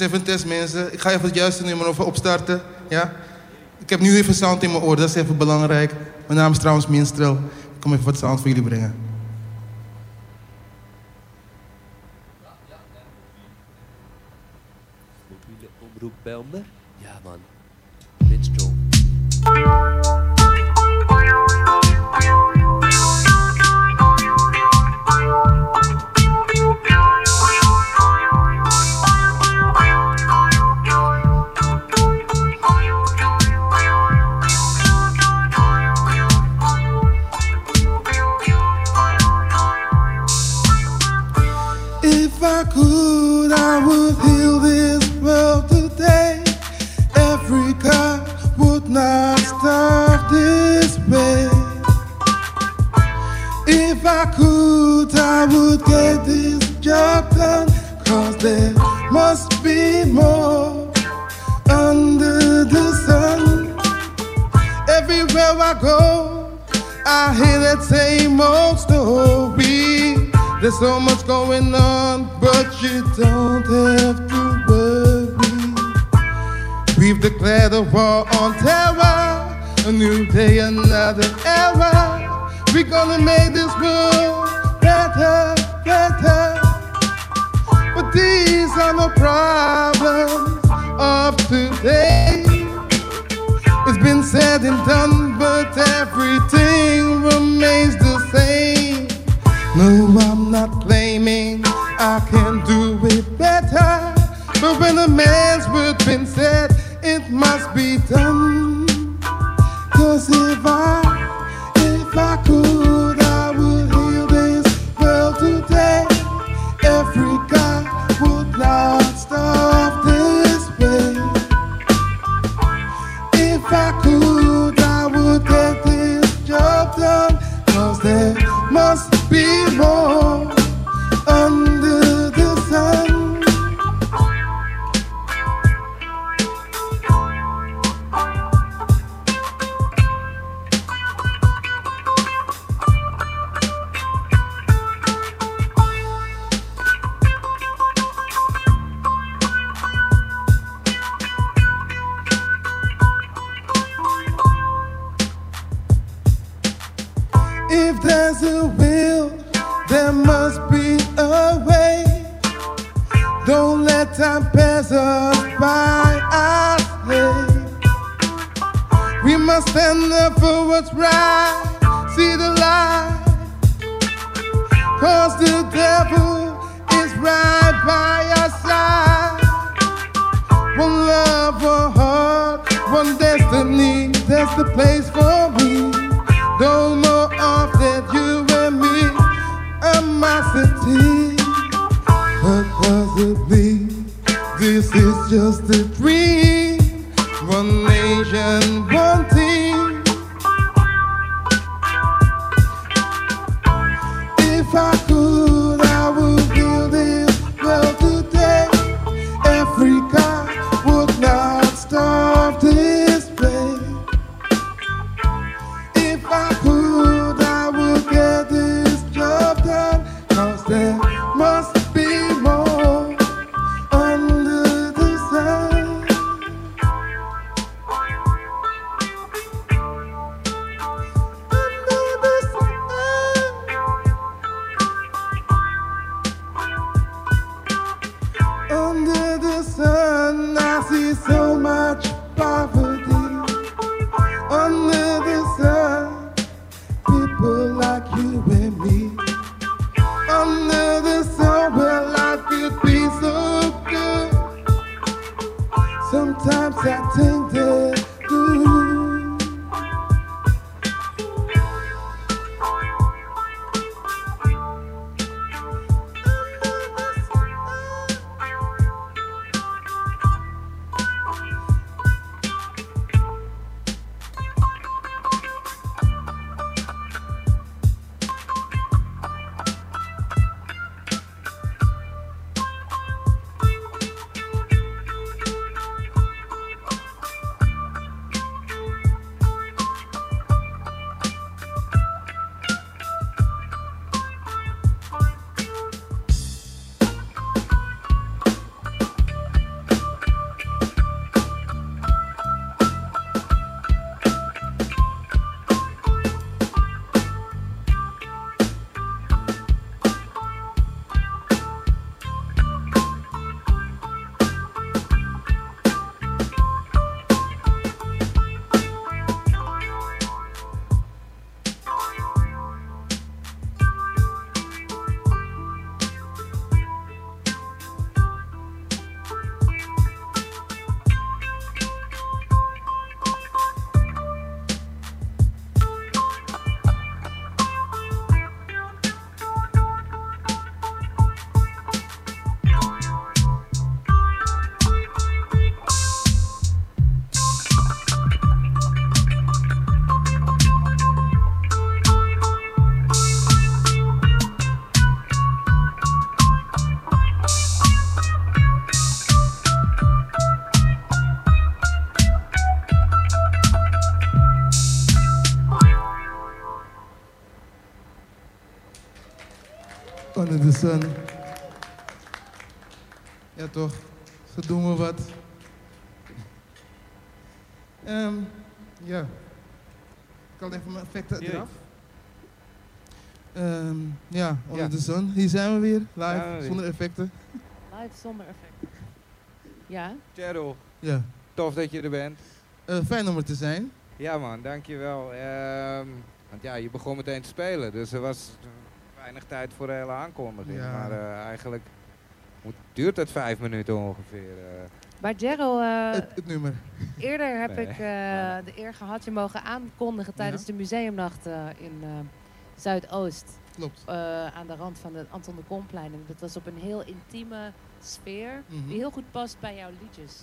even een test, mensen. Ik ga even het juiste nummer over opstarten. Ja? Ik heb nu even sound in mijn oor, dat is even belangrijk. Mijn naam is trouwens Minstrel. Kom even wat sound voor jullie brengen. Mobiele omroep Belmer? Ja man. Minstrel. If I could, I would get this job done. Cause there must be more under the sun. Everywhere I go, I hear that same old story. There's so much going on, but you don't have to worry. We've declared a war on terror, a new day, another era. We're gonna make this world better, better. But these are no problems of today. It's been said and done, but everything remains the same. No, I'm not claiming I can do it better. But when a man's word been said, it must be done. Cause if I, love. Under the sun. Ja, toch? Zo doen we wat. Ehm, ja. Ik kan even mijn effecten eraf. Ehm, ja, Onder Ja. the sun. Hier zijn we weer, live, Ja, weer. zonder effecten. Live zonder effect. Ja? Cheryl, Ja. tof dat je er bent. Eh, fijn om er te zijn. Ja man, dankjewel. Ehm want ja, je begon meteen te spelen, dus er was weinig tijd voor de hele aankondiging. Ja. Maar eh, eigenlijk moet, duurt het vijf minuten ongeveer. eh. Maar Gerald, eh, het, het nummer. eerder heb Nee. ik eh, de eer gehad je mogen aankondigen tijdens de museumnacht eh, in eh, Zuidoost. Klopt. eh, aan de rand van de Anton de Komplein. En dat was op een heel intieme sfeer Mhm. die heel goed past bij jouw liedjes.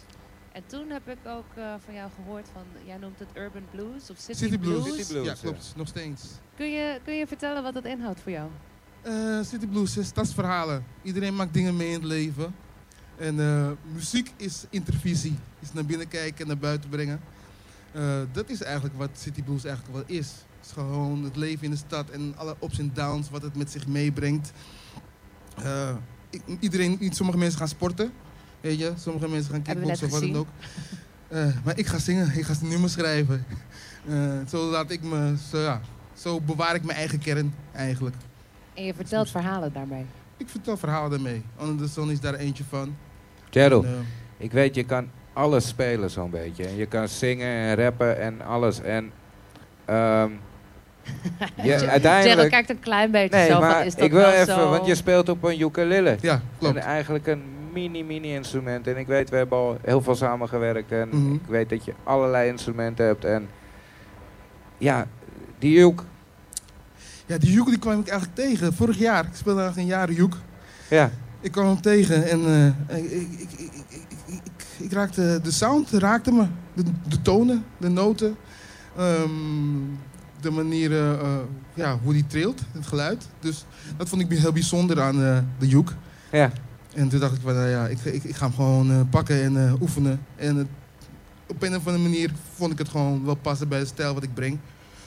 En toen heb ik ook eh, van jou gehoord van, jij noemt het Urban Blues of City, City Blues. City Blues, ja, ja. klopt. Nog steeds. Kun, je, kun je vertellen wat dat inhoudt voor jou? Eh, City Blues is stadsverhalen. Iedereen maakt dingen mee in het leven. En eh, muziek is intervisie. Is naar binnen kijken en naar buiten brengen. Eh, dat is eigenlijk wat City Blues eigenlijk wel is. Het is gewoon het leven in de stad en alle ups en downs wat het met zich meebrengt. Iedereen, sommige mensen gaan sporten. Weet je, sommige mensen gaan kickboksen wat dan ook. Maar ik ga zingen, ik ga nummers schrijven. Zo laat ik me, zo, ja, zo bewaar ik mijn eigen kern eigenlijk. En je vertelt verhalen daarmee. Ik vertel verhalen daarmee. Under the Sun is daar eentje van. Cheryl, En, eh, ik weet je kan alles spelen zo'n beetje. En je kan zingen en rappen en alles. En ehm je, Gerald uiteindelijk... kijkt een klein beetje Nee, zo van, is dat ik wil wel even, zo? want je speelt op een ukulele. ja, klopt. En eigenlijk een mini-mini instrument. En ik weet, we hebben al heel veel samengewerkt. En Mhm. ik weet dat je allerlei instrumenten hebt. En ja, die uke. Ja, die Joek die kwam ik eigenlijk tegen. Vorig jaar. Ik speelde eigenlijk een jaar Joek. Ja. Ik kwam hem tegen en eh, ik, ik, ik, ik, raakte... De sound raakte me. De, de tonen, de noten. Ehm, de manier eh, eh, ja, hoe die trilt, het geluid. Dus dat vond ik heel bijzonder aan de Joek. Ja. En toen dacht ik, van, nou ja, ik, ik, ga hem gewoon pakken en oefenen. En op een of andere manier vond ik het gewoon wel passen bij de stijl wat ik breng.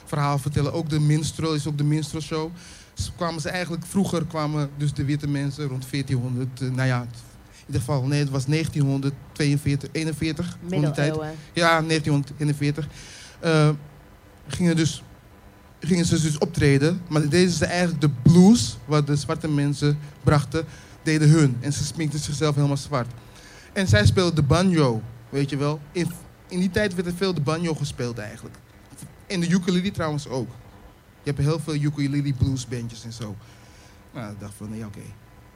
Verhaal vertellen. Ook de minstrel is ook de minstrel show. Dus kwamen ze eigenlijk, vroeger kwamen dus de witte mensen rond 1400. eh, nou ja, in ieder geval, nee, het was 1942, 41. rond die tijd. Middeleeuwen. Ja, 1941. Eh, gingen, dus, gingen ze dus optreden. Maar deden ze eigenlijk de blues, wat de zwarte mensen brachten, deden hun. En ze sminkten zichzelf helemaal zwart. En zij speelden de banjo, weet je wel. In, in die tijd werd er veel de banjo gespeeld eigenlijk. En de ukulele trouwens ook. Je hebt heel veel ukulele blues bandjes en zo. Nou, ik dacht van, nee, oké.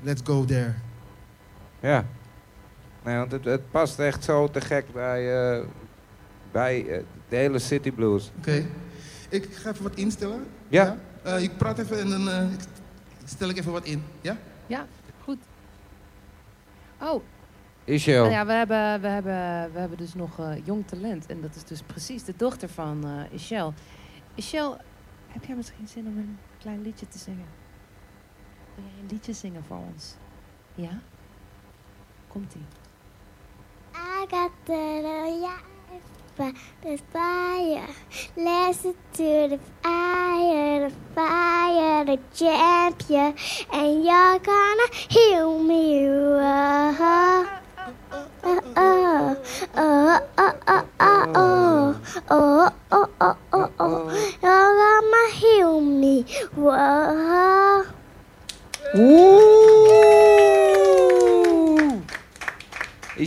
Let's go there. ja. Nee, want het, het past echt zo te gek bij, eh, bij eh, de hele City Blues. Oké. Ik ga even wat instellen. Ja. Eh, ik praat even en dan eh, stel ik even wat in. Ja? Ja, goed. Oh, Ishel. nou ja, we hebben, we, hebben, we hebben dus nog eh, jong talent. En dat is dus precies de dochter van eh Ishel. Ishel, heb jij misschien zin om een klein liedje te zingen? Wil jij een liedje zingen voor ons? Ja? Komt-ie. I got the life by the fire. Listen to the fire, the fire, the champion, and you're gonna heal me. Oh,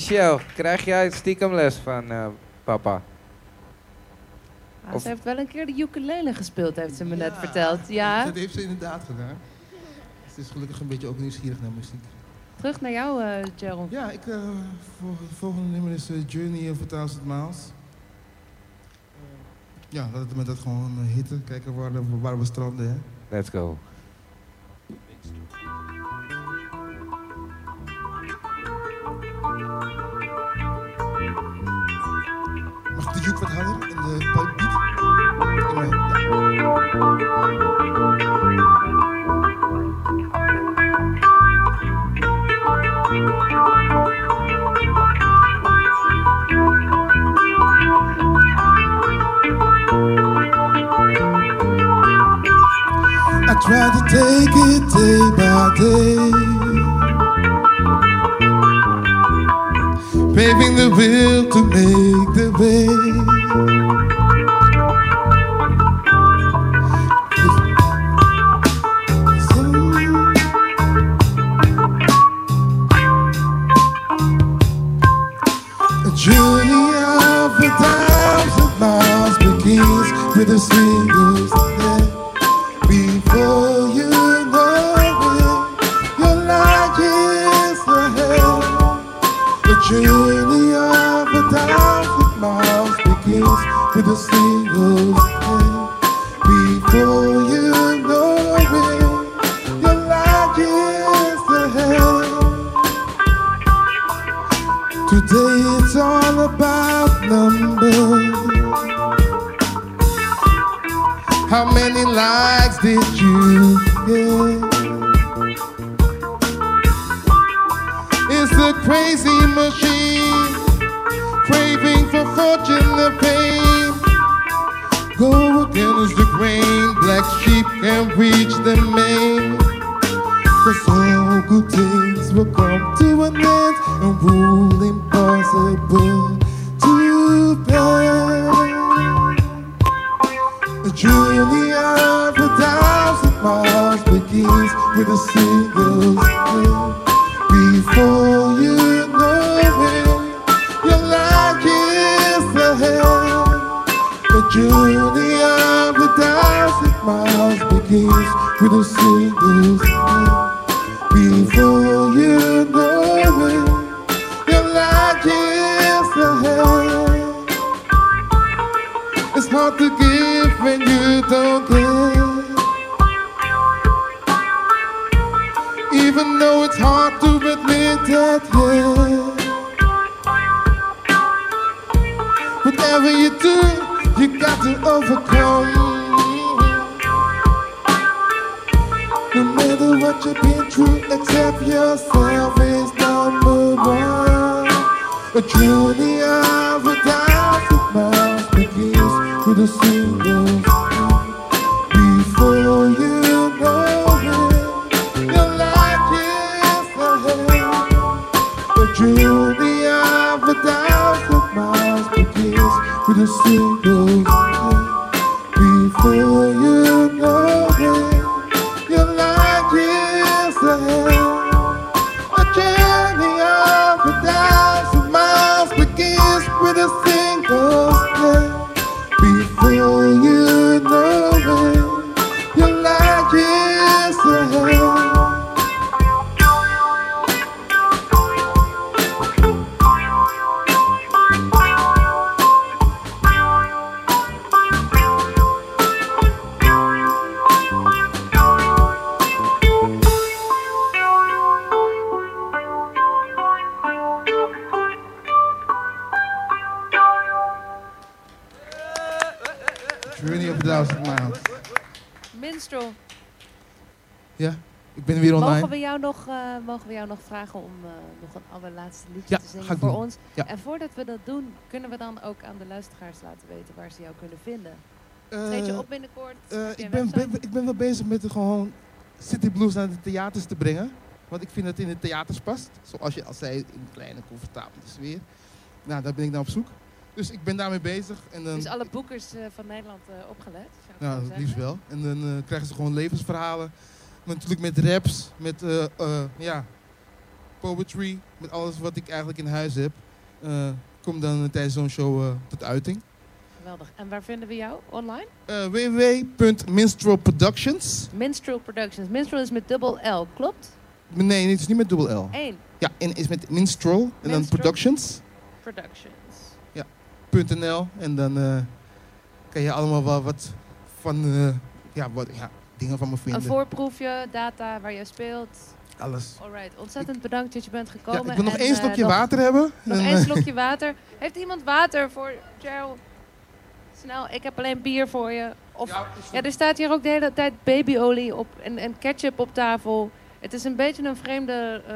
Michel, krijg jij stiekem les van uh, papa? Ah, of... Ze heeft wel een keer de ukulele gespeeld, heeft ze me ja, net verteld. Ja. Dat heeft ze inderdaad gedaan. Ze is gelukkig een beetje ook nieuwsgierig naar muziek. Terug naar jou, eh Gerald. Ja, ik, eh, vol- het volgende nummer is eh, Journey of a Thousand Miles. Eh, ja, laten we dat gewoon hitten. Kijken waar, waar we stranden. Hè. Let's go. Mag de juke wat harder en de pipe beat? Ja, try to take it day by day. Paving the will to make the way. With a single did you get? It's a crazy machine, craving for fortune and fame. Go against the grain, black sheep can reach the main. Cause all good things will come to an end and rule impossible miles begins with a single step. Before you know it, your life is ahead. The journey of a thousand miles begins with a single step. Yourself is number one. A journey of a thousand miles begins with a single. Before you know it, your life is ahead. The journey of a thousand miles begins with a single mogen we jou nog vragen om eh, nog een allerlaatste liedje Ja, te zingen voor doen. ons? Ja. En voordat we dat doen, kunnen we dan ook aan de luisteraars laten weten waar ze jou kunnen vinden? Eh, Treed je op binnenkort? eh, ik, ben, ik ben wel bezig met de gewoon City Blues naar de theaters te brengen. Want ik vind dat het in de theaters past. Zoals je al zei, in een kleine, comfortabele sfeer. Nou, daar ben ik naar op zoek. Dus ik ben daarmee bezig. En dan, Dus alle boekers van Nederland opgelet? zou ik Nou, het liefst wel. En dan krijgen ze gewoon levensverhalen. Natuurlijk met raps, met eh, eh, ja, poetry, met alles wat ik eigenlijk in huis heb. eh, kom dan tijdens zo'n show tot uiting. Geweldig. En waar vinden we jou? Online? Www.minstrelproductions. Minstrel Productions. Minstrel is met dubbel L, klopt? Nee, het is niet met dubbel L. Eén. Ja, en is met minstrel en dan Minstrel. productions.nl. Productions. En dan kan je allemaal wel wat van, ja, wat, ja, dingen van me Een vinden. voorproefje, data waar jij speelt. Alles. Alright, ontzettend bedankt dat je bent Ja, gekomen. ik wil nog En, één eh, slokje water hebben. Nog één eh, slokje water. Heeft iemand water voor Cheryl? Snel, ik heb alleen bier voor je. Of, Ja, ja, er staat hier ook de hele tijd babyolie op en, en ketchup op tafel. Het is een beetje een vreemde eh,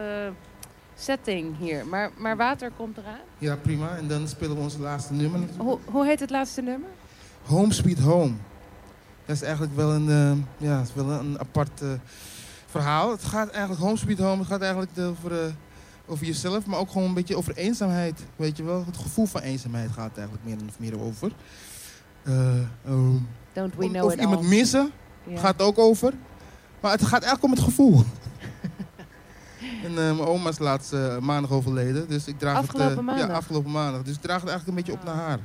setting hier. Maar, maar water komt eraan. Ja, prima. En dan spelen we ons laatste nummer. Hoe, hoe heet het laatste nummer? Home Sweet Home. Dat is eigenlijk wel een, eh, ja, is wel een apart eh, verhaal. Het gaat eigenlijk, Home Sweet Home, het gaat eigenlijk over, eh, over jezelf, maar ook gewoon een beetje over eenzaamheid. Weet je wel, het gevoel van eenzaamheid gaat het eigenlijk meer, meer over. Ehm, Don't we know of it iemand all? missen, gaat ook over. Maar het gaat eigenlijk om het gevoel. en mijn oma is laatst eh, maandag overleden, dus ik draag Afgelopen het... eh, maandag? Ja, afgelopen maandag. Dus ik draag het eigenlijk een beetje op Ah. naar haar.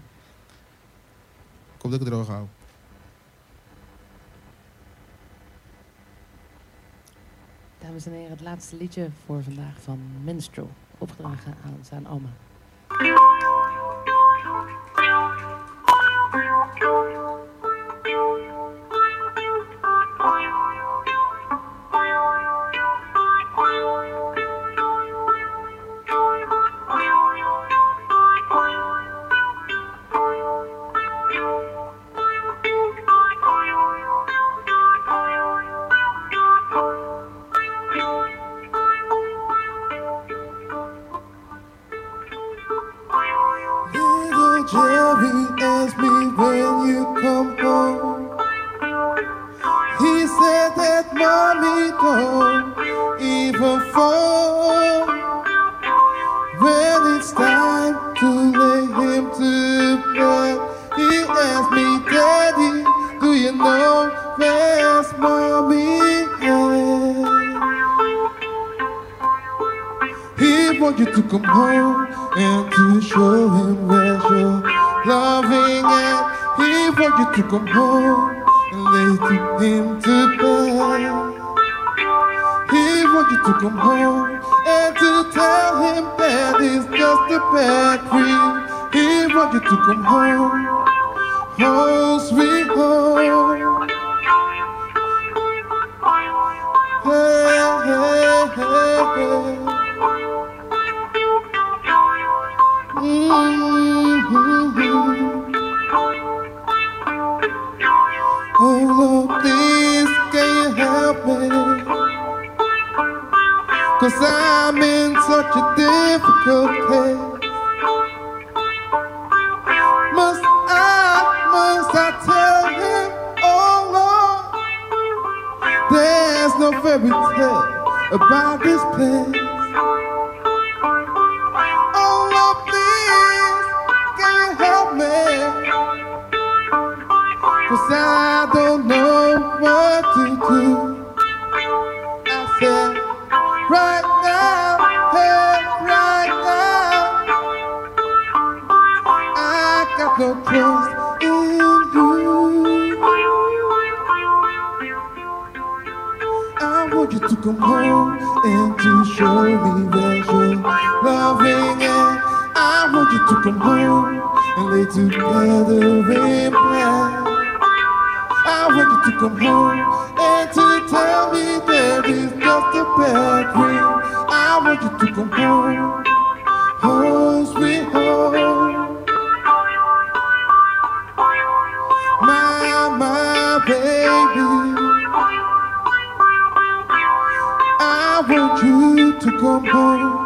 Ik hoop dat ik het droog hou. Dames en heren, het laatste liedje voor vandaag van Minstrel. Opgedragen aan zijn oma. You to come home and to show him where you're loving and he want you to come home and lay to him to bed. He want you to come home and to tell him that it's just a bad dream. He want you to come home, home sweet about show me where you're loving and I want you to come home and lay together in bed. I want you to come home and to tell me that it's just a bad dream. I want you to come home to come home.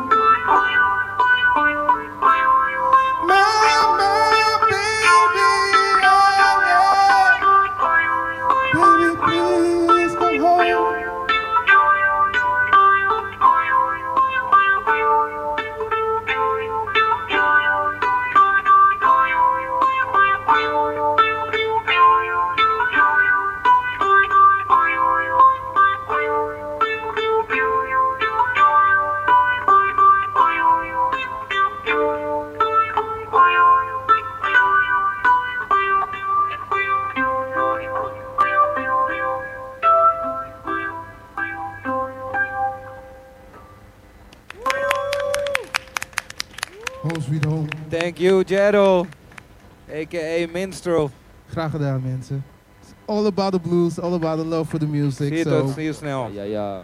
You, Jero. A.k.a. Minstrel. Graag gedaan, mensen. It's all about the blues, all about the love for the music. Zie je so tot, zie je snel. Ja, ja.